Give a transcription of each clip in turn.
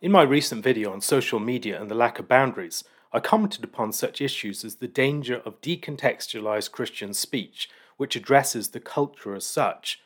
In my recent video on social media and the lack of boundaries, I commented upon such issues as the danger of decontextualized Christian speech, which addresses the culture as such.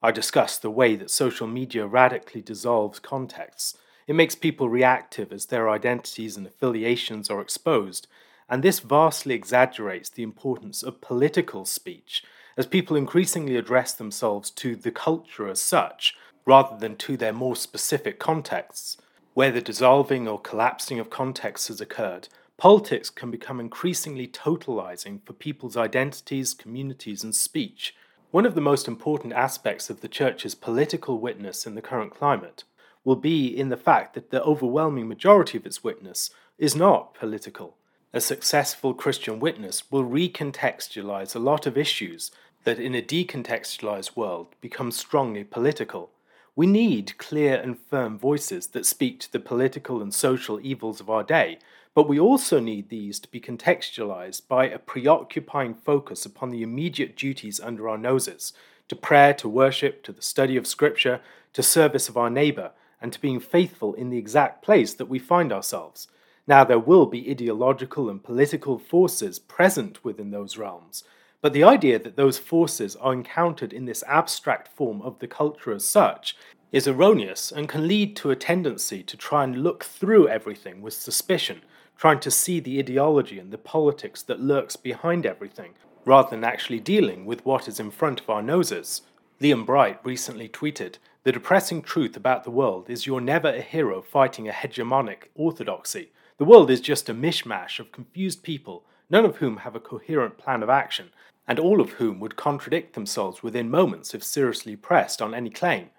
I discussed the way that social media radically dissolves contexts. It makes people reactive as their identities and affiliations are exposed, and this vastly exaggerates the importance of political speech, as people increasingly address themselves to the culture as such, rather than to their more specific contexts. Where the dissolving or collapsing of context has occurred, politics can become increasingly totalizing for people's identities, communities, and speech. One of the most important aspects of the Church's political witness in the current climate will be in the fact that the overwhelming majority of its witness is not political. A successful Christian witness will recontextualize a lot of issues that in a decontextualized world become strongly political. We need clear and firm voices that speak to the political and social evils of our day, but we also need these to be contextualized by a preoccupying focus upon the immediate duties under our noses to prayer, to worship, to the study of Scripture, to service of our neighbour, and to being faithful in the exact place that we find ourselves. Now, there will be ideological and political forces present within those realms, but the idea that those forces are encountered in this abstract form of the culture as such is erroneous and can lead to a tendency to try and look through everything with suspicion, trying to see the ideology and the politics that lurks behind everything, rather than actually dealing with what is in front of our noses. Liam Bright recently tweeted The depressing truth about the world is you're never a hero fighting a hegemonic orthodoxy. The world is just a mishmash of confused people, none of whom have a coherent plan of action, and all of whom would contradict themselves within moments if seriously pressed on any claim.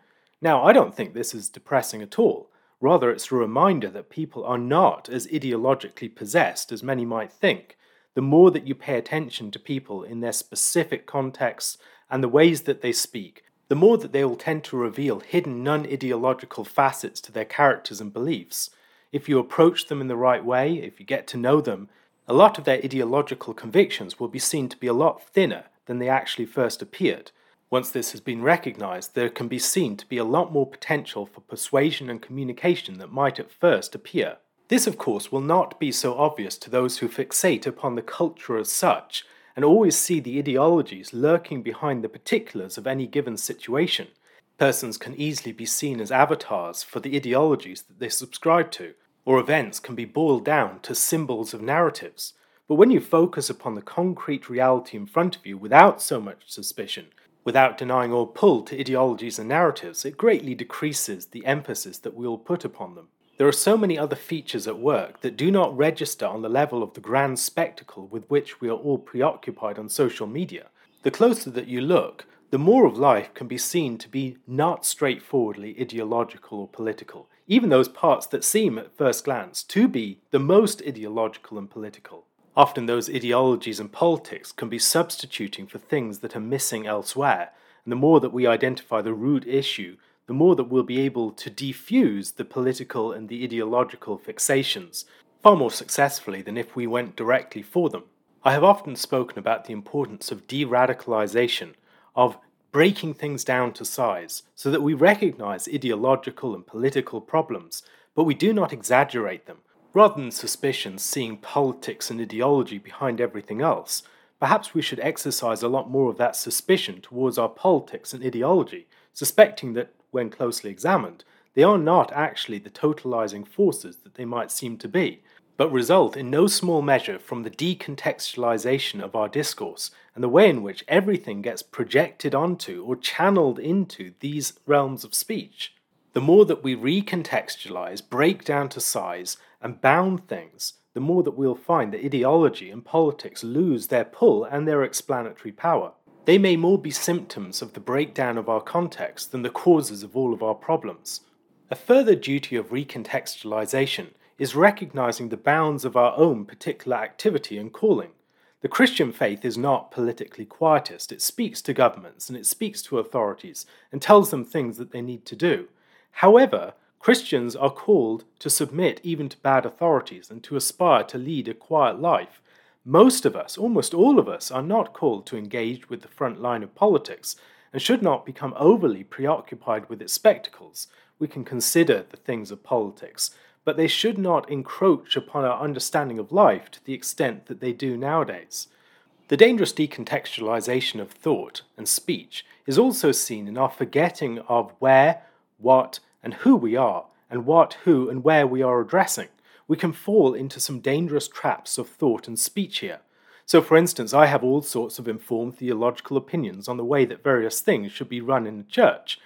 Now, I don't think this is depressing at all. Rather, it's a reminder that people are not as ideologically possessed as many might think. The more that you pay attention to people in their specific contexts and the ways that they speak, the more that they will tend to reveal hidden non ideological facets to their characters and beliefs. If you approach them in the right way, if you get to know them, a lot of their ideological convictions will be seen to be a lot thinner than they actually first appeared. Once this has been recognized, there can be seen to be a lot more potential for persuasion and communication that might at first appear. This, of course, will not be so obvious to those who fixate upon the culture as such and always see the ideologies lurking behind the particulars of any given situation. Persons can easily be seen as avatars for the ideologies that they subscribe to, or events can be boiled down to symbols of narratives. But when you focus upon the concrete reality in front of you without so much suspicion, without denying all pull to ideologies and narratives, it greatly decreases the emphasis that we will put upon them. There are so many other features at work that do not register on the level of the grand spectacle with which we are all preoccupied on social media. The closer that you look, the more of life can be seen to be not straightforwardly ideological or political, even those parts that seem at first glance to be the most ideological and political. Often those ideologies and politics can be substituting for things that are missing elsewhere, and the more that we identify the root issue, the more that we'll be able to defuse the political and the ideological fixations, far more successfully than if we went directly for them. I have often spoken about the importance of de radicalization, of breaking things down to size so that we recognize ideological and political problems, but we do not exaggerate them. Rather than suspicion seeing politics and ideology behind everything else, perhaps we should exercise a lot more of that suspicion towards our politics and ideology, suspecting that, when closely examined, they are not actually the totalizing forces that they might seem to be, but result in no small measure from the decontextualization of our discourse and the way in which everything gets projected onto or channeled into these realms of speech. The more that we recontextualize, break down to size, and bound things, the more that we'll find that ideology and politics lose their pull and their explanatory power. They may more be symptoms of the breakdown of our context than the causes of all of our problems. A further duty of recontextualization is recognizing the bounds of our own particular activity and calling. The Christian faith is not politically quietist. It speaks to governments and it speaks to authorities and tells them things that they need to do. However, Christians are called to submit even to bad authorities and to aspire to lead a quiet life. Most of us, almost all of us, are not called to engage with the front line of politics and should not become overly preoccupied with its spectacles, we can consider the things of politics, but they should not encroach upon our understanding of life to the extent that they do nowadays. The dangerous decontextualization of thought and speech is also seen in our forgetting of where, what, and who we are, and what, who, and where we are addressing. We can fall into some dangerous traps of thought and speech here. So, for instance, I have all sorts of informed theological opinions on the way that various things should be run in a church.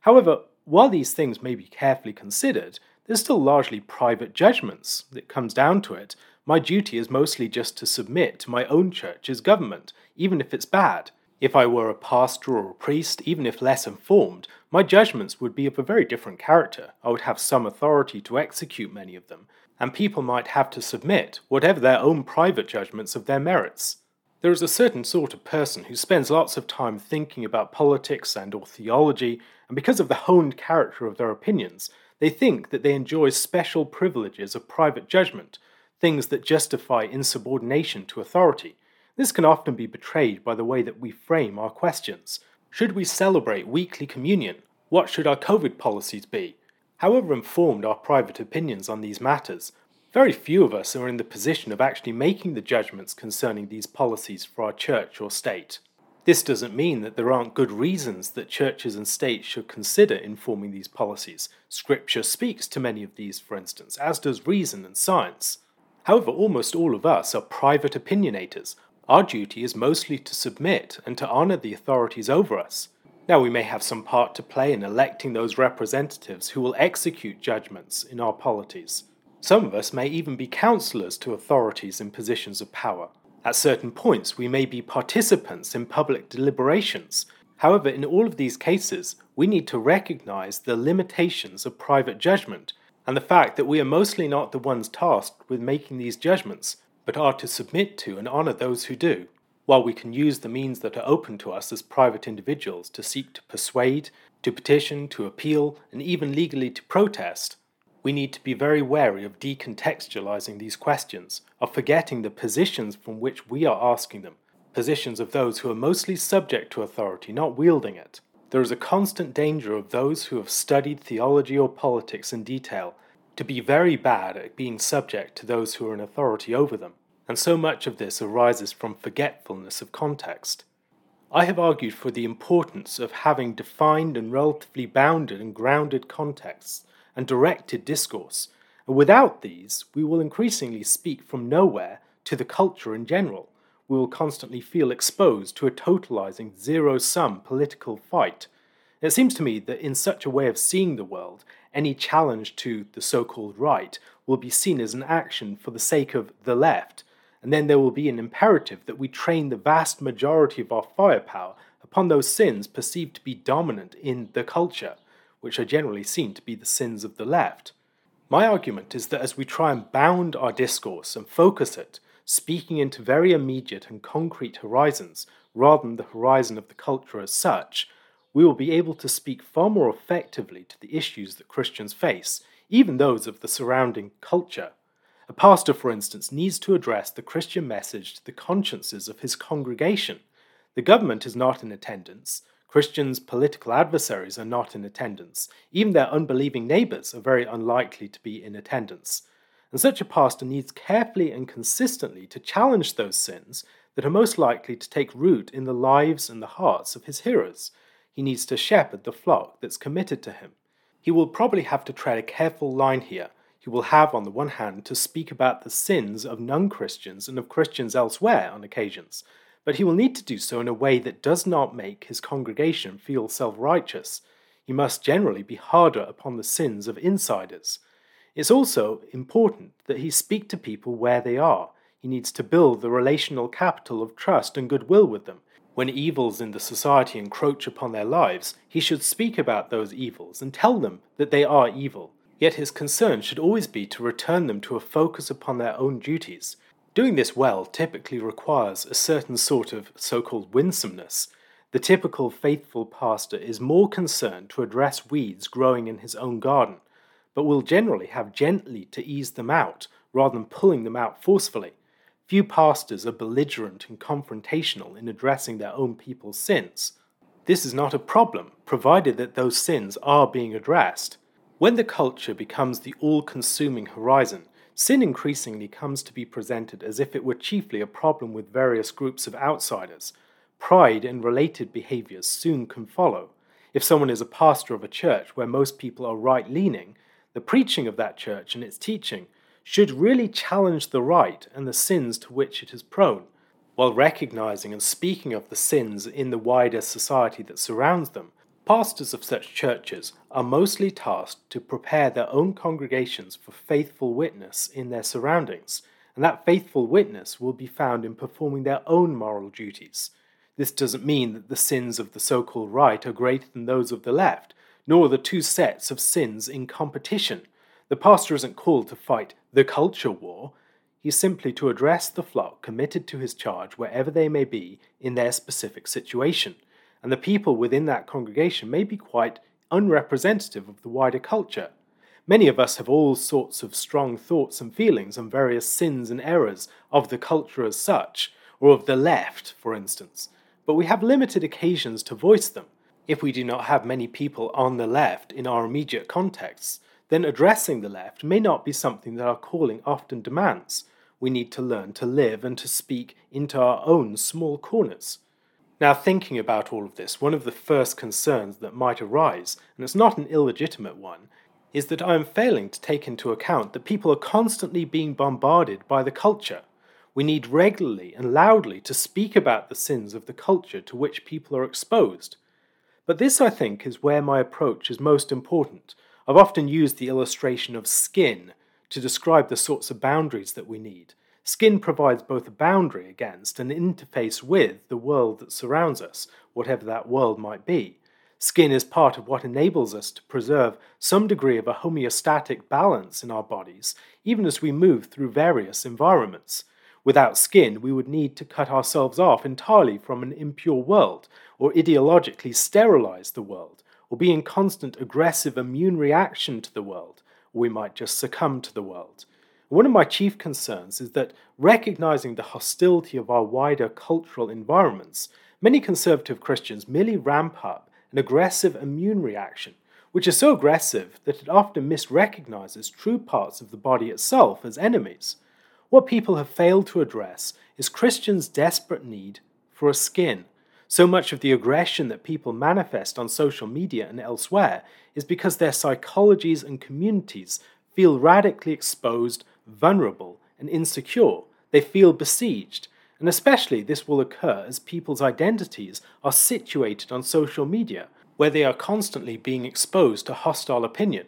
However, while these things may be carefully considered, they're still largely private judgments. It comes down to it. My duty is mostly just to submit to my own church's government, even if it's bad. If I were a pastor or a priest, even if less informed, my judgments would be of a very different character. I would have some authority to execute many of them, and people might have to submit, whatever their own private judgments of their merits. There is a certain sort of person who spends lots of time thinking about politics and or theology, and because of the honed character of their opinions, they think that they enjoy special privileges of private judgment, things that justify insubordination to authority. This can often be betrayed by the way that we frame our questions. Should we celebrate weekly communion? What should our COVID policies be? However informed our private opinions on these matters, very few of us are in the position of actually making the judgments concerning these policies for our church or state. This doesn't mean that there aren't good reasons that churches and states should consider informing these policies. Scripture speaks to many of these, for instance, as does reason and science. However, almost all of us are private opinionators. Our duty is mostly to submit and to honour the authorities over us. Now, we may have some part to play in electing those representatives who will execute judgments in our polities. Some of us may even be counselors to authorities in positions of power. At certain points, we may be participants in public deliberations. However, in all of these cases, we need to recognize the limitations of private judgment and the fact that we are mostly not the ones tasked with making these judgments, but are to submit to and honor those who do. While we can use the means that are open to us as private individuals to seek to persuade, to petition, to appeal, and even legally to protest, we need to be very wary of decontextualizing these questions, of forgetting the positions from which we are asking them, positions of those who are mostly subject to authority, not wielding it. There is a constant danger of those who have studied theology or politics in detail to be very bad at being subject to those who are in authority over them and so much of this arises from forgetfulness of context. I have argued for the importance of having defined and relatively bounded and grounded contexts and directed discourse, and without these, we will increasingly speak from nowhere to the culture in general. We will constantly feel exposed to a totalizing zero sum political fight. It seems to me that in such a way of seeing the world, any challenge to the so called right will be seen as an action for the sake of the left and then there will be an imperative that we train the vast majority of our firepower upon those sins perceived to be dominant in the culture, which are generally seen to be the sins of the left. My argument is that as we try and bound our discourse and focus it, speaking into very immediate and concrete horizons rather than the horizon of the culture as such, we will be able to speak far more effectively to the issues that Christians face, even those of the surrounding culture. A pastor, for instance, needs to address the Christian message to the consciences of his congregation. The government is not in attendance. Christians' political adversaries are not in attendance. Even their unbelieving neighbors are very unlikely to be in attendance. And such a pastor needs carefully and consistently to challenge those sins that are most likely to take root in the lives and the hearts of his hearers. He needs to shepherd the flock that's committed to him. He will probably have to tread a careful line here he will have, on the one hand, to speak about the sins of non Christians and of Christians elsewhere on occasions, but he will need to do so in a way that does not make his congregation feel self righteous. He must generally be harder upon the sins of insiders. It's also important that he speak to people where they are. He needs to build the relational capital of trust and goodwill with them. When evils in the society encroach upon their lives, he should speak about those evils and tell them that they are evil Yet his concern should always be to return them to a focus upon their own duties. Doing this well typically requires a certain sort of so called winsomeness. The typical faithful pastor is more concerned to address weeds growing in his own garden, but will generally have gently to ease them out rather than pulling them out forcefully. Few pastors are belligerent and confrontational in addressing their own people's sins. This is not a problem, provided that those sins are being addressed. When the culture becomes the all consuming horizon, sin increasingly comes to be presented as if it were chiefly a problem with various groups of outsiders. Pride and related behaviors soon can follow. If someone is a pastor of a church where most people are right leaning, the preaching of that church and its teaching should really challenge the right and the sins to which it is prone, while recognizing and speaking of the sins in the wider society that surrounds them Pastors of such churches are mostly tasked to prepare their own congregations for faithful witness in their surroundings, and that faithful witness will be found in performing their own moral duties. This doesn't mean that the sins of the so called right are greater than those of the left, nor are the two sets of sins in competition. The pastor isn't called to fight the culture war, he's simply to address the flock committed to his charge wherever they may be in their specific situation and the people within that congregation may be quite unrepresentative of the wider culture. Many of us have all sorts of strong thoughts and feelings on various sins and errors of the culture as such, or of the left, for instance, but we have limited occasions to voice them. If we do not have many people on the left in our immediate contexts, then addressing the left may not be something that our calling often demands. We need to learn to live and to speak into our own small corners. Now, thinking about all of this, one of the first concerns that might arise, and it's not an illegitimate one, is that I am failing to take into account that people are constantly being bombarded by the culture. We need regularly and loudly to speak about the sins of the culture to which people are exposed. But this, I think, is where my approach is most important. I've often used the illustration of skin to describe the sorts of boundaries that we need. Skin provides both a boundary against and an interface with the world that surrounds us, whatever that world might be. Skin is part of what enables us to preserve some degree of a homeostatic balance in our bodies, even as we move through various environments. Without skin, we would need to cut ourselves off entirely from an impure world, or ideologically sterilize the world, or be in constant aggressive immune reaction to the world, or we might just succumb to the world. One of my chief concerns is that recognizing the hostility of our wider cultural environments, many conservative Christians merely ramp up an aggressive immune reaction, which is so aggressive that it often misrecognizes true parts of the body itself as enemies. What people have failed to address is Christians' desperate need for a skin. So much of the aggression that people manifest on social media and elsewhere is because their psychologies and communities feel radically exposed vulnerable, and insecure. They feel besieged. And especially this will occur as people's identities are situated on social media, where they are constantly being exposed to hostile opinion.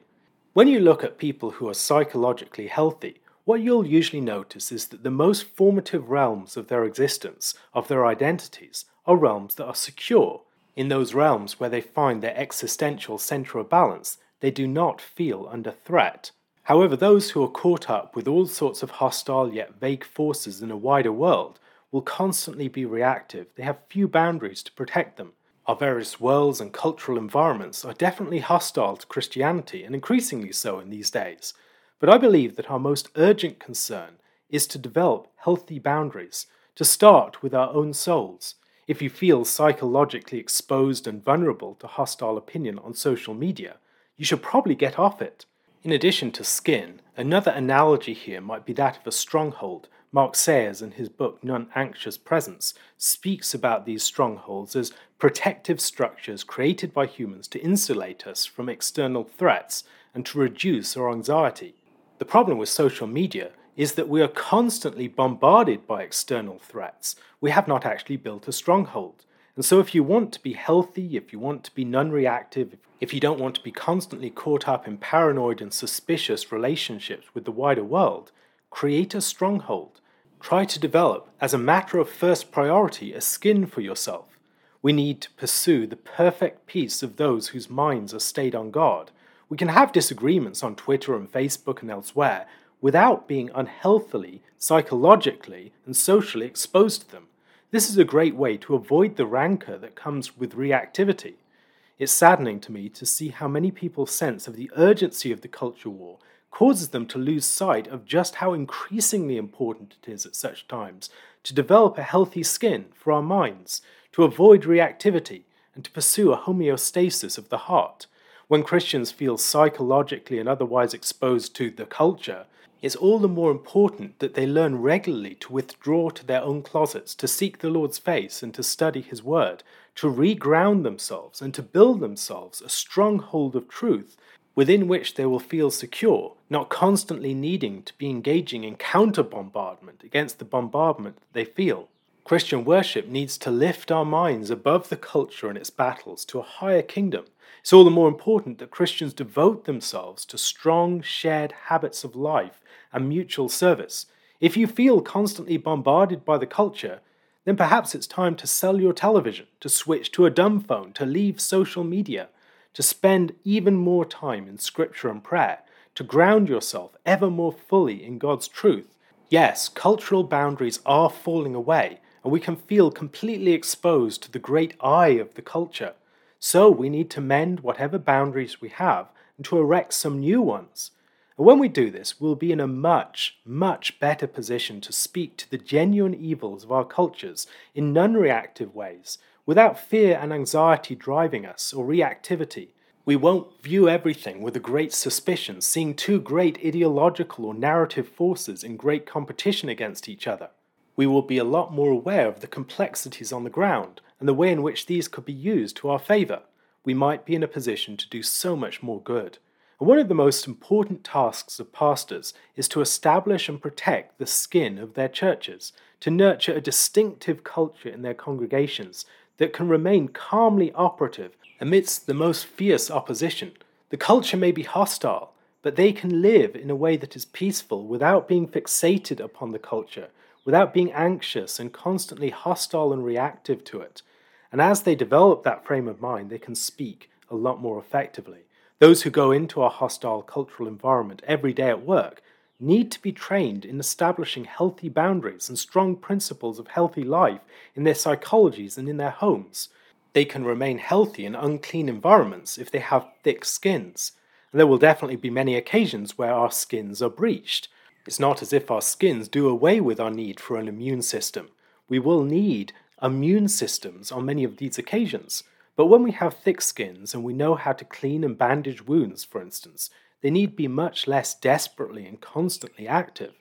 When you look at people who are psychologically healthy, what you'll usually notice is that the most formative realms of their existence, of their identities, are realms that are secure. In those realms where they find their existential center of balance, they do not feel under threat. However, those who are caught up with all sorts of hostile yet vague forces in a wider world will constantly be reactive. They have few boundaries to protect them. Our various worlds and cultural environments are definitely hostile to Christianity, and increasingly so in these days. But I believe that our most urgent concern is to develop healthy boundaries, to start with our own souls. If you feel psychologically exposed and vulnerable to hostile opinion on social media, you should probably get off it. In addition to skin, another analogy here might be that of a stronghold. Mark Sayers, in his book Non Anxious Presence, speaks about these strongholds as protective structures created by humans to insulate us from external threats and to reduce our anxiety. The problem with social media is that we are constantly bombarded by external threats. We have not actually built a stronghold. And so, if you want to be healthy, if you want to be non reactive, if you don't want to be constantly caught up in paranoid and suspicious relationships with the wider world, create a stronghold. Try to develop, as a matter of first priority, a skin for yourself. We need to pursue the perfect peace of those whose minds are stayed on God. We can have disagreements on Twitter and Facebook and elsewhere without being unhealthily, psychologically, and socially exposed to them. This is a great way to avoid the rancor that comes with reactivity. It's saddening to me to see how many people's sense of the urgency of the culture war causes them to lose sight of just how increasingly important it is at such times to develop a healthy skin for our minds, to avoid reactivity, and to pursue a homeostasis of the heart. When Christians feel psychologically and otherwise exposed to the culture, it's all the more important that they learn regularly to withdraw to their own closets, to seek the Lord's face and to study His Word, to reground themselves and to build themselves a stronghold of truth within which they will feel secure, not constantly needing to be engaging in counter bombardment against the bombardment that they feel. Christian worship needs to lift our minds above the culture and its battles to a higher kingdom. It's all the more important that Christians devote themselves to strong, shared habits of life and mutual service. If you feel constantly bombarded by the culture, then perhaps it's time to sell your television, to switch to a dumb phone, to leave social media, to spend even more time in scripture and prayer, to ground yourself ever more fully in God's truth. Yes, cultural boundaries are falling away, and we can feel completely exposed to the great eye of the culture. So we need to mend whatever boundaries we have and to erect some new ones. And when we do this, we'll be in a much, much better position to speak to the genuine evils of our cultures in non reactive ways, without fear and anxiety driving us or reactivity. We won't view everything with a great suspicion, seeing two great ideological or narrative forces in great competition against each other. We will be a lot more aware of the complexities on the ground and the way in which these could be used to our favour. We might be in a position to do so much more good. One of the most important tasks of pastors is to establish and protect the skin of their churches, to nurture a distinctive culture in their congregations that can remain calmly operative amidst the most fierce opposition. The culture may be hostile, but they can live in a way that is peaceful without being fixated upon the culture, without being anxious and constantly hostile and reactive to it. And as they develop that frame of mind, they can speak a lot more effectively. Those who go into a hostile cultural environment every day at work need to be trained in establishing healthy boundaries and strong principles of healthy life in their psychologies and in their homes. They can remain healthy in unclean environments if they have thick skins. And there will definitely be many occasions where our skins are breached. It's not as if our skins do away with our need for an immune system. We will need immune systems on many of these occasions. But when we have thick skins and we know how to clean and bandage wounds, for instance, they need be much less desperately and constantly active.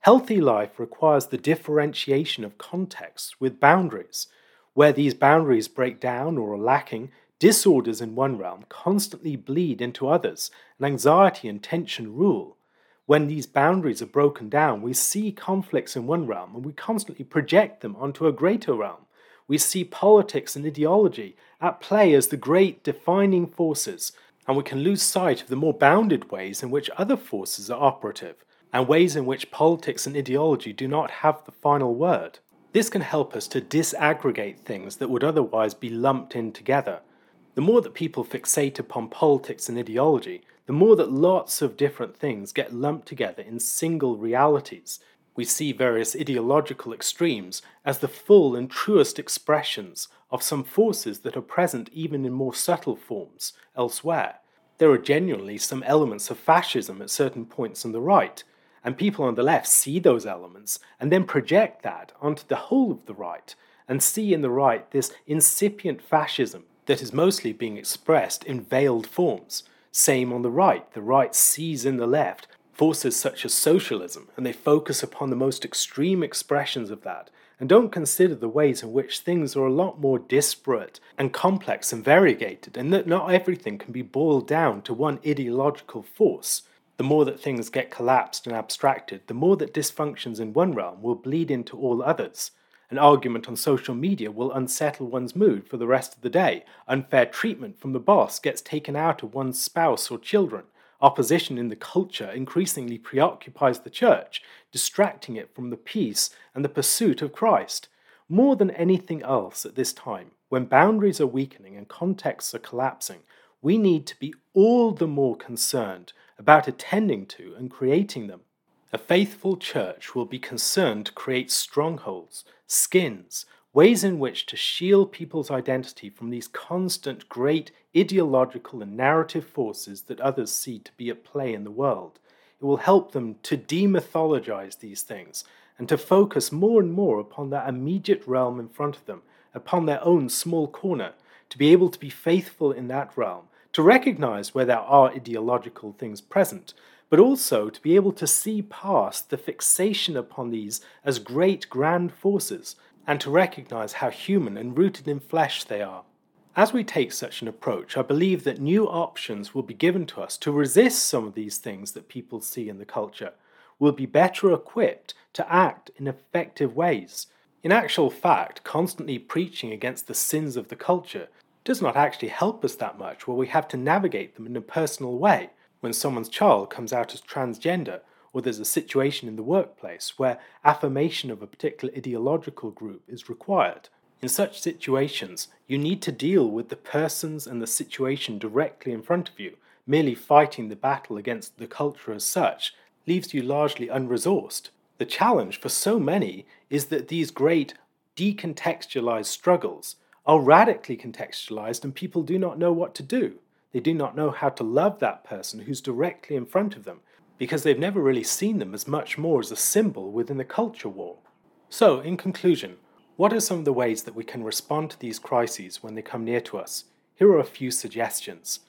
Healthy life requires the differentiation of contexts with boundaries. Where these boundaries break down or are lacking, disorders in one realm constantly bleed into others, and anxiety and tension rule. When these boundaries are broken down, we see conflicts in one realm and we constantly project them onto a greater realm. We see politics and ideology at play as the great defining forces, and we can lose sight of the more bounded ways in which other forces are operative, and ways in which politics and ideology do not have the final word. This can help us to disaggregate things that would otherwise be lumped in together. The more that people fixate upon politics and ideology, the more that lots of different things get lumped together in single realities. We see various ideological extremes as the full and truest expressions of some forces that are present even in more subtle forms elsewhere. There are genuinely some elements of fascism at certain points on the right, and people on the left see those elements and then project that onto the whole of the right and see in the right this incipient fascism that is mostly being expressed in veiled forms. Same on the right. The right sees in the left forces such as socialism, and they focus upon the most extreme expressions of that and don't consider the ways in which things are a lot more disparate and complex and variegated, and that not everything can be boiled down to one ideological force. The more that things get collapsed and abstracted, the more that dysfunctions in one realm will bleed into all others. An argument on social media will unsettle one's mood for the rest of the day. Unfair treatment from the boss gets taken out of one's spouse or children. Opposition in the culture increasingly preoccupies the church, distracting it from the peace and the pursuit of Christ. More than anything else at this time, when boundaries are weakening and contexts are collapsing, we need to be all the more concerned about attending to and creating them. A faithful church will be concerned to create strongholds, skins, ways in which to shield people's identity from these constant great ideological and narrative forces that others see to be at play in the world. It will help them to demythologize these things and to focus more and more upon that immediate realm in front of them, upon their own small corner, to be able to be faithful in that realm, to recognize where there are ideological things present, but also to be able to see past the fixation upon these as great grand forces, and to recognize how human and rooted in flesh they are. As we take such an approach, I believe that new options will be given to us to resist some of these things that people see in the culture. We'll be better equipped to act in effective ways. In actual fact, constantly preaching against the sins of the culture does not actually help us that much where we have to navigate them in a personal way when someone's child comes out as transgender or there's a situation in the workplace where affirmation of a particular ideological group is required. In such situations, you need to deal with the persons and the situation directly in front of you. Merely fighting the battle against the culture as such leaves you largely unresourced. The challenge for so many is that these great decontextualized struggles are radically contextualized and people do not know what to do. They do not know how to love that person who's directly in front of them because they've never really seen them as much more as a symbol within the culture war. So, in conclusion, what are some of the ways that we can respond to these crises when they come near to us? Here are a few suggestions.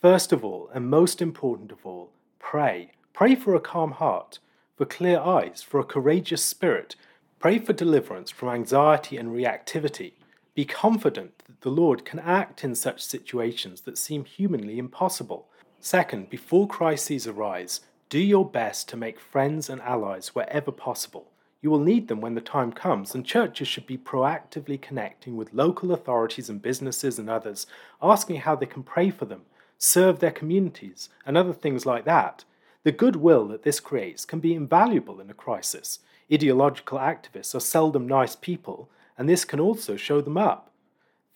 First of all, and most important of all, pray. Pray for a calm heart, for clear eyes, for a courageous spirit. Pray for deliverance from anxiety and reactivity. Be confident that the Lord can act in such situations that seem humanly impossible. Second, before crises arise, do your best to make friends and allies wherever possible. You will need them when the time comes, and churches should be proactively connecting with local authorities and businesses and others, asking how they can pray for them, serve their communities, and other things like that. The goodwill that this creates can be invaluable in a crisis. Ideological activists are seldom nice people, and this can also show them up.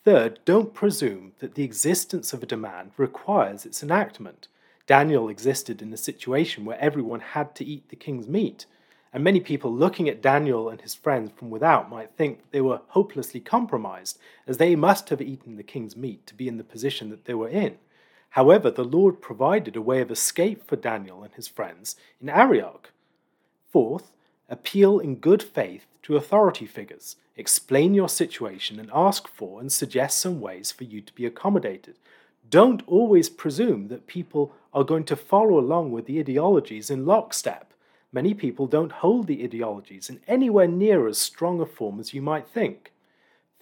Third, don't presume that the existence of a demand requires its enactment. Daniel existed in a situation where everyone had to eat the king's meat, and many people looking at Daniel and his friends from without might think they were hopelessly compromised, as they must have eaten the king's meat to be in the position that they were in. However, the Lord provided a way of escape for Daniel and his friends in Arioch. Fourth, appeal in good faith to authority figures. Explain your situation and ask for and suggest some ways for you to be accommodated. Don't always presume that people are going to follow along with the ideologies in lockstep. Many people don't hold the ideologies in anywhere near as strong a form as you might think.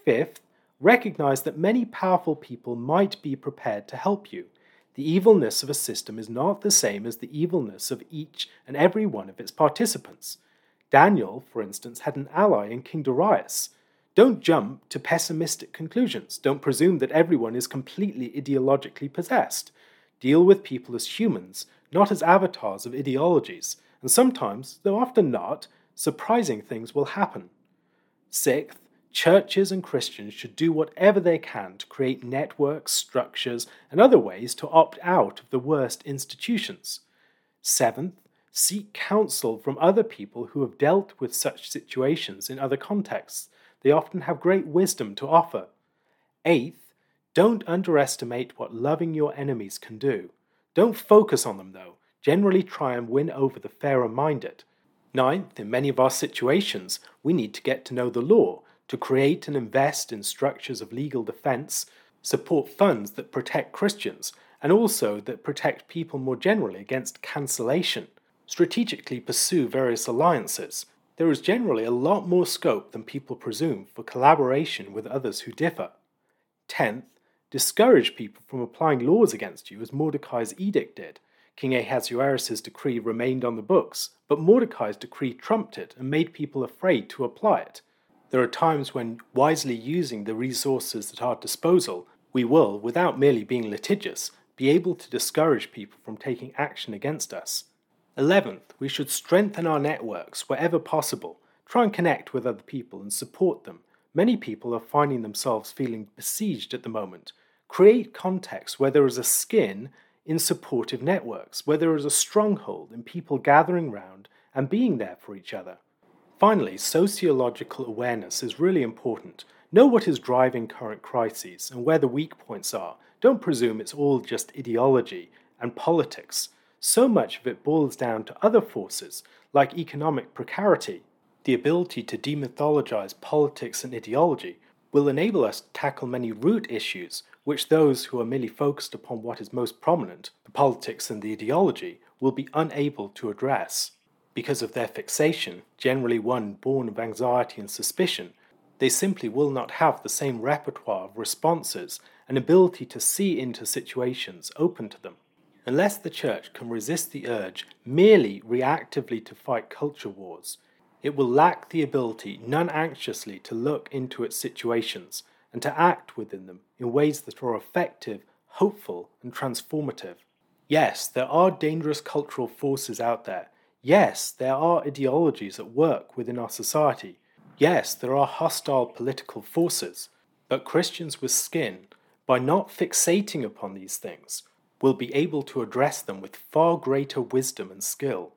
Fifth, recognize that many powerful people might be prepared to help you. The evilness of a system is not the same as the evilness of each and every one of its participants. Daniel, for instance, had an ally in King Darius. Don't jump to pessimistic conclusions. Don't presume that everyone is completely ideologically possessed. Deal with people as humans, not as avatars of ideologies, and sometimes, though often not, surprising things will happen. Sixth, churches and Christians should do whatever they can to create networks, structures, and other ways to opt out of the worst institutions. Seventh, seek counsel from other people who have dealt with such situations in other contexts. They often have great wisdom to offer. Eighth, don't underestimate what loving your enemies can do. Don't focus on them, though. Generally, try and win over the fairer minded. Ninth, in many of our situations, we need to get to know the law to create and invest in structures of legal defense, support funds that protect Christians, and also that protect people more generally against cancellation, strategically pursue various alliances. There is generally a lot more scope than people presume for collaboration with others who differ. Tenth, discourage people from applying laws against you as Mordecai's edict did. King Ahasuerus' decree remained on the books, but Mordecai's decree trumped it and made people afraid to apply it. There are times when, wisely using the resources at our disposal, we will, without merely being litigious, be able to discourage people from taking action against us. Eleventh, we should strengthen our networks wherever possible. Try and connect with other people and support them. Many people are finding themselves feeling besieged at the moment. Create context where there is a skin in supportive networks, where there is a stronghold in people gathering round and being there for each other. Finally, sociological awareness is really important. Know what is driving current crises and where the weak points are. Don't presume it's all just ideology and politics. So much of it boils down to other forces, like economic precarity. The ability to demythologize politics and ideology will enable us to tackle many root issues which those who are merely focused upon what is most prominent, the politics and the ideology, will be unable to address. Because of their fixation, generally one born of anxiety and suspicion, they simply will not have the same repertoire of responses and ability to see into situations open to them. Unless the Church can resist the urge merely reactively to fight culture wars, it will lack the ability non anxiously to look into its situations and to act within them in ways that are effective, hopeful, and transformative. Yes, there are dangerous cultural forces out there. Yes, there are ideologies at work within our society. Yes, there are hostile political forces. But Christians with skin, by not fixating upon these things, will be able to address them with far greater wisdom and skill.